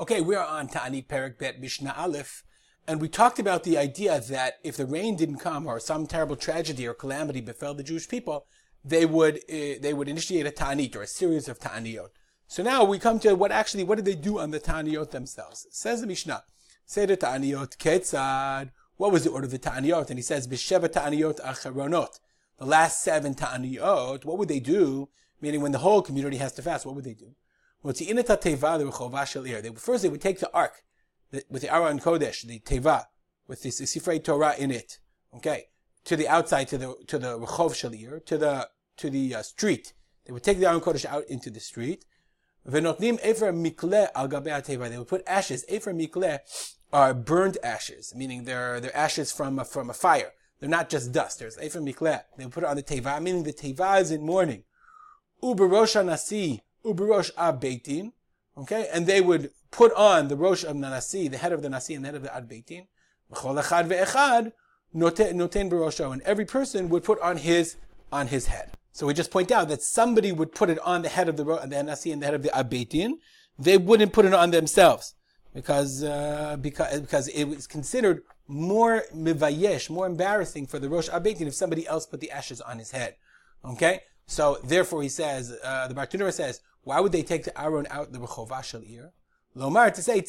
Okay, we are on Ta'anit Perik Bet Mishnah Aleph, and we talked about the idea that if the rain didn't come or some terrible tragedy or calamity befell the Jewish people, they would uh, they would initiate a Ta'anit or a series of Ta'aniyot. So now we come to what actually what did they do on the Ta'aniyot themselves? Says the Mishnah, Seder Ta'aniyot Ketzad. What was the order of the Ta'aniyot? And he says B'Sheva Ta'aniyot Acharonot. The last seven Ta'aniyot. What would they do? Meaning when the whole community has to fast, what would they do? Teva. They first, they would take the ark with the Aron Kodesh, the Teva, with the Sifrei Torah in it, okay, to the outside, to the to the Rechov Shel Ir, to the to the uh, street. They would take the Aron Kodesh out into the street. They would put ashes. Efer mikle are burned ashes, meaning they're they're ashes from a, from a fire. They're not just dust. There's efer mikle. They would put it on the teva, meaning the teva is in mourning. Uberosha nasi uberosh av beit din, okay, and they would put on the rosh of the nasi, the head of the nasi and the head of the av beit din, v'chol echad and every person would put on his on his head. So we just point out that somebody would put it on the head of the, the nasi and the head of the av beit din. They wouldn't put it on themselves because uh, because because it was considered more mivayesh, more embarrassing for the rosh av beit din if somebody else put the ashes on his head. Okay, so therefore he says uh, the Bartenura says why would they take the Aron out the Rechova Shel Ir? Lomar to say.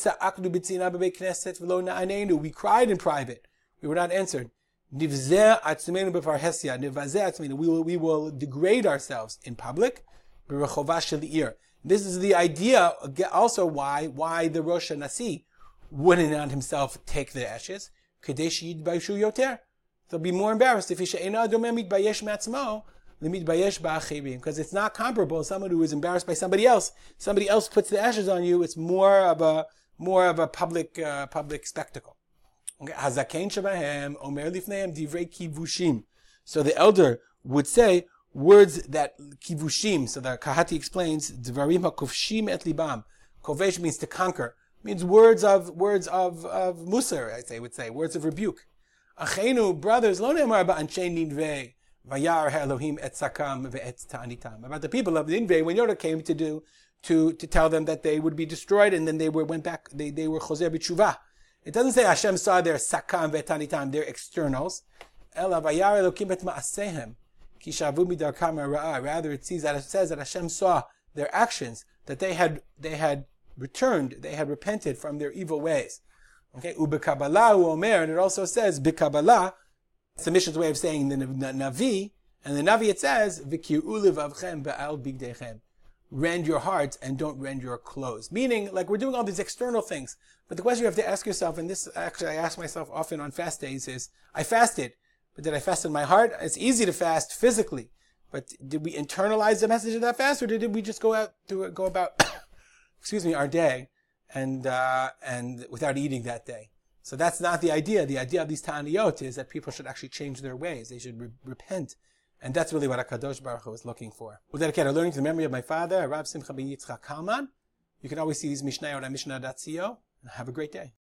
We cried in private. We were not answered. We will, we will degrade ourselves in public. This is the idea also why why the Rosh Nasi wouldn't not himself take the ashes. They'll be more embarrassed if he she'ena because it's not comparable. Someone who is embarrassed by somebody else, somebody else puts the ashes on you. It's more of a more of a public uh, public spectacle. So the elder would say words that kivushim. So the Kehati explains dvarim hakovshim et libam. Kovesh means to conquer. Means words of words of of musar. I say would say words of rebuke. Achenu brothers lo ne'emar ba'anshe. Vayar Elohim et sakam ve'et ta'anitam. About the people of the Nineveh, when Yonah came to do, to, to tell them that they would be destroyed, and then they were, went back, they, they were choser b'tshuva. It doesn't say Hashem saw their sakam ve'tanitam, their externals. Ela vayar Elohim et ma'asehem. Kishavu. Rather, it sees that it says that Hashem saw their actions, that they had, they had returned, they had repented from their evil ways. Okay, ubekabbalah omer, and it also says bikabbalah, it's the Mishnah's way of saying the Navi, and the Navi it says, avchem ba'al bigdechem. Rend your hearts and don't rend your clothes. Meaning, like we're doing all these external things. But the question you have to ask yourself, and this actually I ask myself often on fast days, is I fasted, but did I fast in my heart? It's easy to fast physically, but did we internalize the message of that fast, or did we just go out to go about, excuse me, our day and uh, and without eating that day? So that's not the idea. The idea of these ta'aniyot is that people should actually change their ways. They should re- repent. And that's really what HaKadosh Baruch Hu is looking for. With that, I'm learning to the memory of my father, Rav Simcha ben Yitzchak Kalman. You can always see these Mishnayot at Mishnah.co. Have a great day.